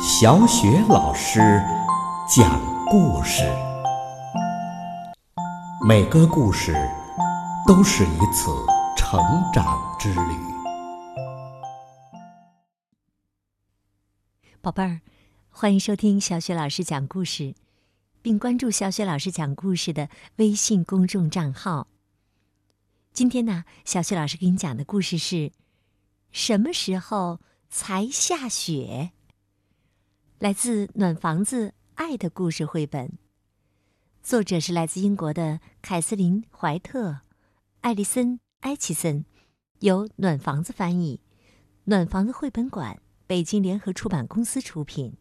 小雪老师讲故事，每个故事都是一次成长之旅。宝贝儿，欢迎收听小雪老师讲故事，并关注小雪老师讲故事的微信公众账号。今天呢，小雪老师给你讲的故事是：什么时候才下雪？来自《暖房子爱的故事》绘本，作者是来自英国的凯瑟琳·怀特、艾丽森·埃奇森，由暖房子翻译，暖房子绘本馆北京联合出版公司出品。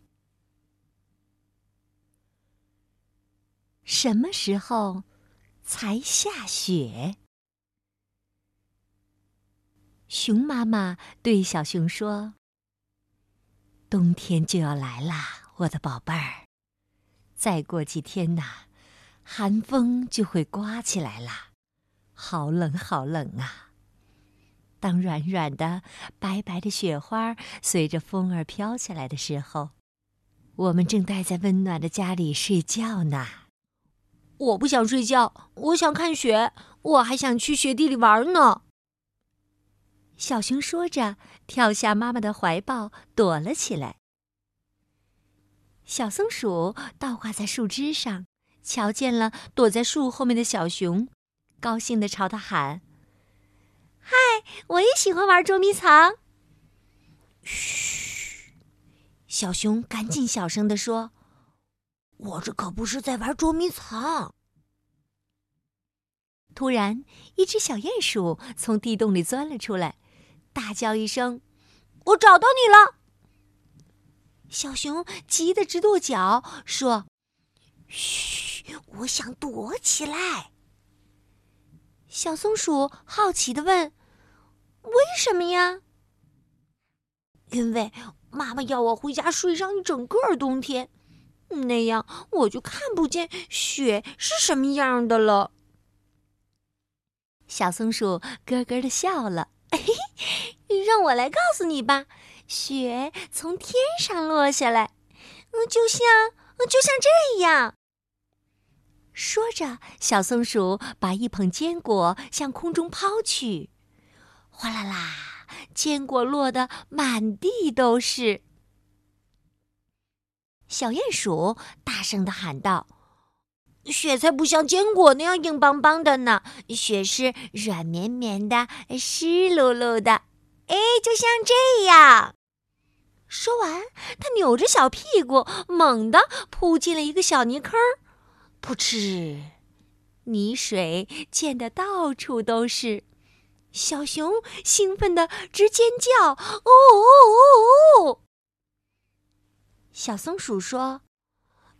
什么时候才下雪？熊妈妈对小熊说。冬天就要来啦，我的宝贝儿！再过几天呐，寒风就会刮起来啦，好冷好冷啊！当软软的、白白的雪花随着风儿飘起来的时候，我们正待在温暖的家里睡觉呢。我不想睡觉，我想看雪，我还想去雪地里玩呢。小熊说着，跳下妈妈的怀抱，躲了起来。小松鼠倒挂在树枝上，瞧见了躲在树后面的小熊，高兴地朝他喊：“嗨，我也喜欢玩捉迷藏。”嘘，小熊赶紧小声地说：“我这可不是在玩捉迷藏。”突然，一只小鼹鼠从地洞里钻了出来。大叫一声：“我找到你了！”小熊急得直跺脚，说：“嘘，我想躲起来。”小松鼠好奇的问：“为什么呀？”“因为妈妈要我回家睡上一整个冬天，那样我就看不见雪是什么样的了。”小松鼠咯咯的笑了。让我来告诉你吧，雪从天上落下来，嗯，就像，就像这样。说着，小松鼠把一捧坚果向空中抛去，哗啦啦，坚果落得满地都是。小鼹鼠大声的喊道。雪才不像坚果那样硬邦邦的呢，雪是软绵绵的、湿漉漉的，哎，就像这样。说完，他扭着小屁股，猛地扑进了一个小泥坑，噗嗤，泥水溅得到处都是。小熊兴奋的直尖叫：“哦哦哦哦！”小松鼠说。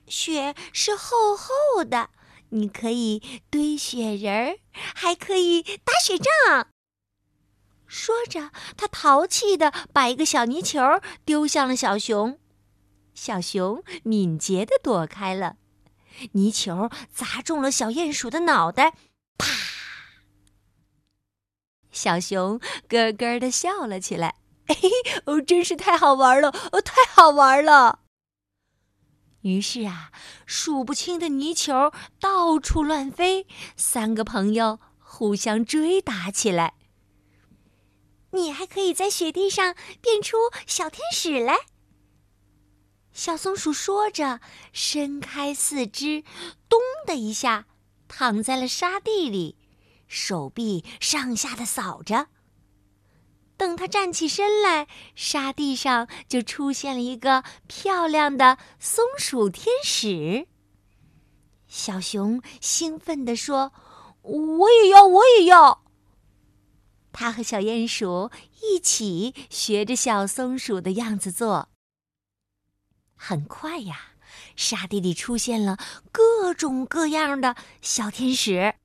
雪是厚厚的，你可以堆雪人儿，还可以打雪仗。说着，他淘气的把一个小泥球丢向了小熊，小熊敏捷的躲开了，泥球砸中了小鼹鼠的脑袋，啪！小熊咯咯的笑了起来，嘿，哦，真是太好玩了，哦，太好玩了。于是啊，数不清的泥球到处乱飞，三个朋友互相追打起来。你还可以在雪地上变出小天使来。小松鼠说着，伸开四肢，咚的一下躺在了沙地里，手臂上下的扫着。等他站起身来，沙地上就出现了一个漂亮的松鼠天使。小熊兴奋地说：“我也要，我也要！”他和小鼹鼠一起学着小松鼠的样子做。很快呀，沙地里出现了各种各样的小天使。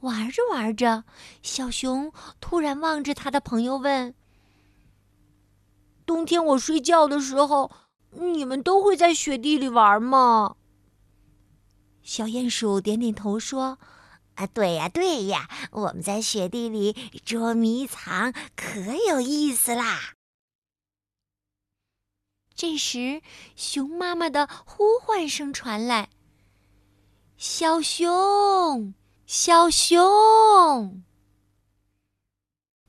玩着玩着，小熊突然望着他的朋友问：“冬天我睡觉的时候，你们都会在雪地里玩吗？”小鼹鼠点点头说：“啊，对呀，对呀，我们在雪地里捉迷藏，可有意思啦。”这时，熊妈妈的呼唤声传来：“小熊，小熊！”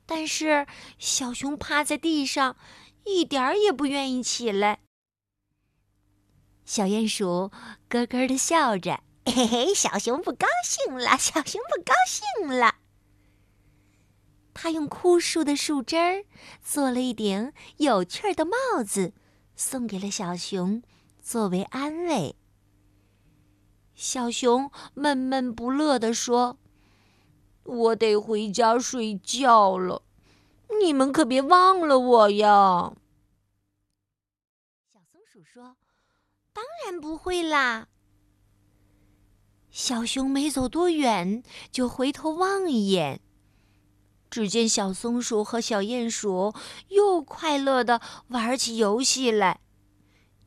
但是小熊趴在地上，一点儿也不愿意起来。小鼹鼠咯咯的笑着：“嘿嘿，小熊不高兴了，小熊不高兴了。”他用枯树的树枝儿做了一顶有趣的帽子。送给了小熊，作为安慰。小熊闷闷不乐地说：“我得回家睡觉了，你们可别忘了我呀。”小松鼠说：“当然不会啦。”小熊没走多远，就回头望一眼。只见小松鼠和小鼹鼠又快乐的玩起游戏来，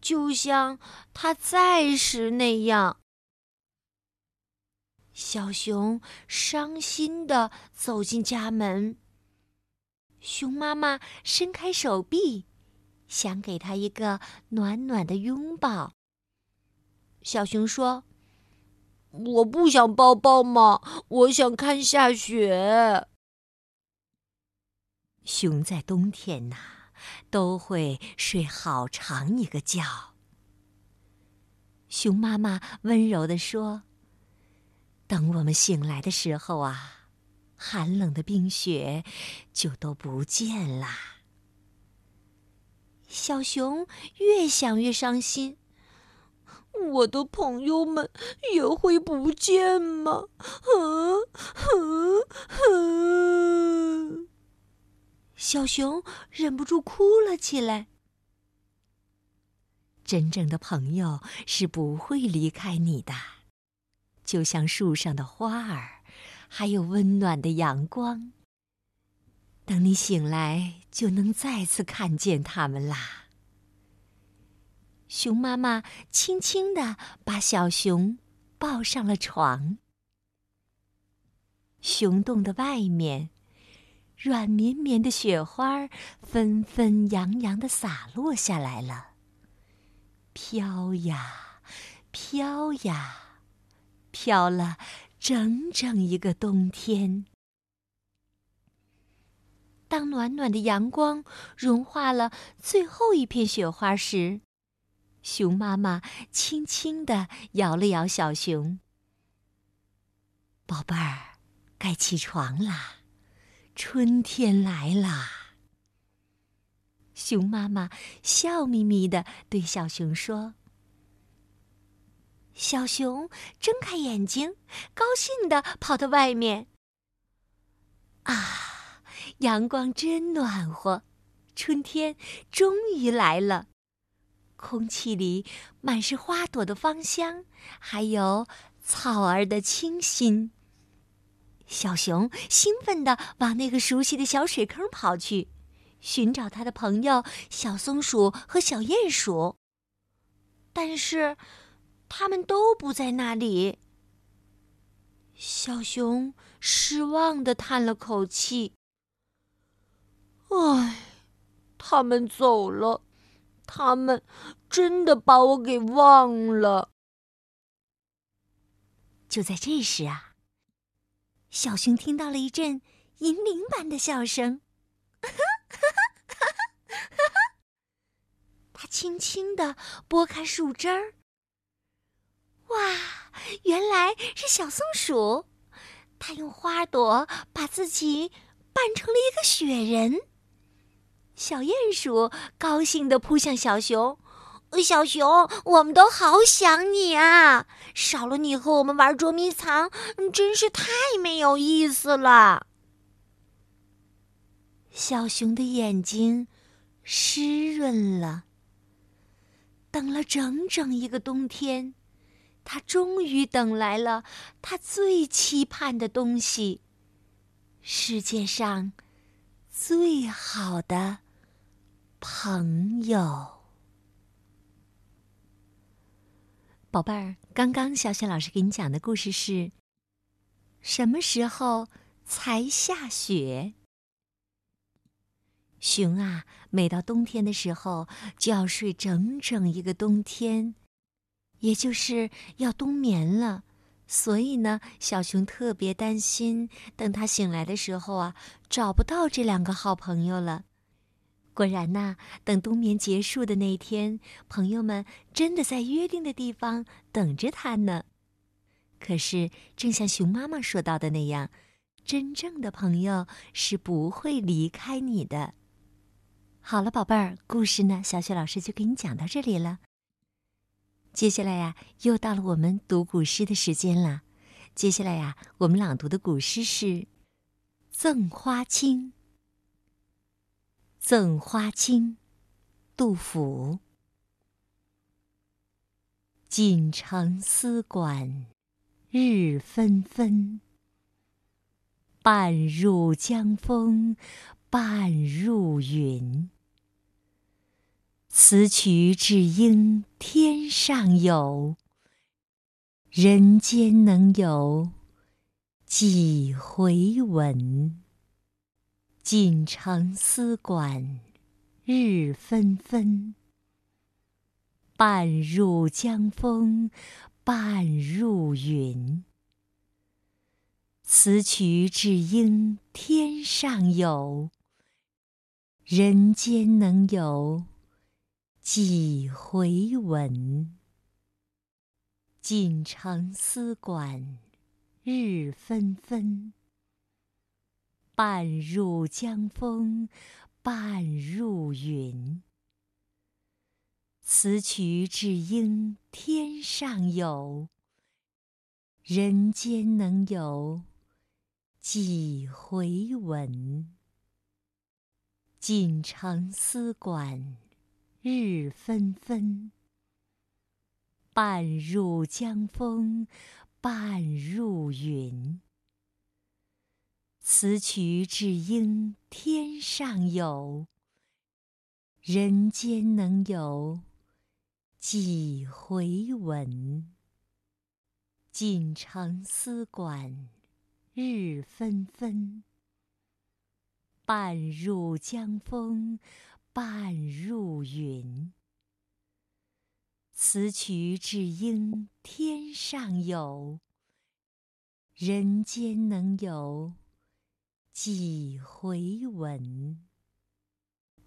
就像它在时那样。小熊伤心的走进家门，熊妈妈伸开手臂，想给他一个暖暖的拥抱。小熊说：“我不想抱抱嘛，我想看下雪。”熊在冬天呐，都会睡好长一个觉。熊妈妈温柔地说：“等我们醒来的时候啊，寒冷的冰雪就都不见啦。”小熊越想越伤心，我的朋友们也会不见吗？嗯嗯嗯。小熊忍不住哭了起来。真正的朋友是不会离开你的，就像树上的花儿，还有温暖的阳光。等你醒来，就能再次看见它们啦。熊妈妈轻轻地把小熊抱上了床。熊洞的外面。软绵绵的雪花纷纷扬扬的洒落下来了，飘呀，飘呀，飘了整整一个冬天。当暖暖的阳光融化了最后一片雪花时，熊妈妈轻轻地摇了摇小熊：“宝贝儿，该起床啦。”春天来啦！熊妈妈笑眯眯的对小熊说：“小熊睁开眼睛，高兴地跑到外面。啊，阳光真暖和，春天终于来了。空气里满是花朵的芳香，还有草儿的清新。”小熊兴奋地往那个熟悉的小水坑跑去，寻找他的朋友小松鼠和小鼹鼠。但是，他们都不在那里。小熊失望的叹了口气：“唉，他们走了，他们真的把我给忘了。”就在这时啊！小熊听到了一阵银铃般的笑声，他轻轻地拨开树枝儿。哇，原来是小松鼠，它用花朵把自己扮成了一个雪人。小鼹鼠高兴地扑向小熊。小熊，我们都好想你啊！少了你和我们玩捉迷藏，真是太没有意思了。小熊的眼睛湿润了。等了整整一个冬天，他终于等来了他最期盼的东西——世界上最好的朋友。宝贝儿，刚刚小雪老师给你讲的故事是：什么时候才下雪？熊啊，每到冬天的时候就要睡整整一个冬天，也就是要冬眠了。所以呢，小熊特别担心，等他醒来的时候啊，找不到这两个好朋友了。果然呐，等冬眠结束的那天，朋友们真的在约定的地方等着他呢。可是，正像熊妈妈说到的那样，真正的朋友是不会离开你的。好了，宝贝儿，故事呢，小雪老师就给你讲到这里了。接下来呀，又到了我们读古诗的时间了。接下来呀，我们朗读的古诗是《赠花卿》。《赠花卿》，杜甫。锦城丝管日纷纷，半入江风半入云。此曲只应天上有，人间能有几回闻？锦城丝管日纷纷，半入江风半入云。此曲只应天上有，人间能有。几回闻？锦城丝管日纷纷，半入江风半入云。此曲只应天上有，人间能有几回闻？锦城丝管。日纷纷，半入江风半入云。此曲只应天上有，人间能有几回闻？锦城丝管日纷纷，半入江风。半入云。此曲只应天上有，人间能有几回闻？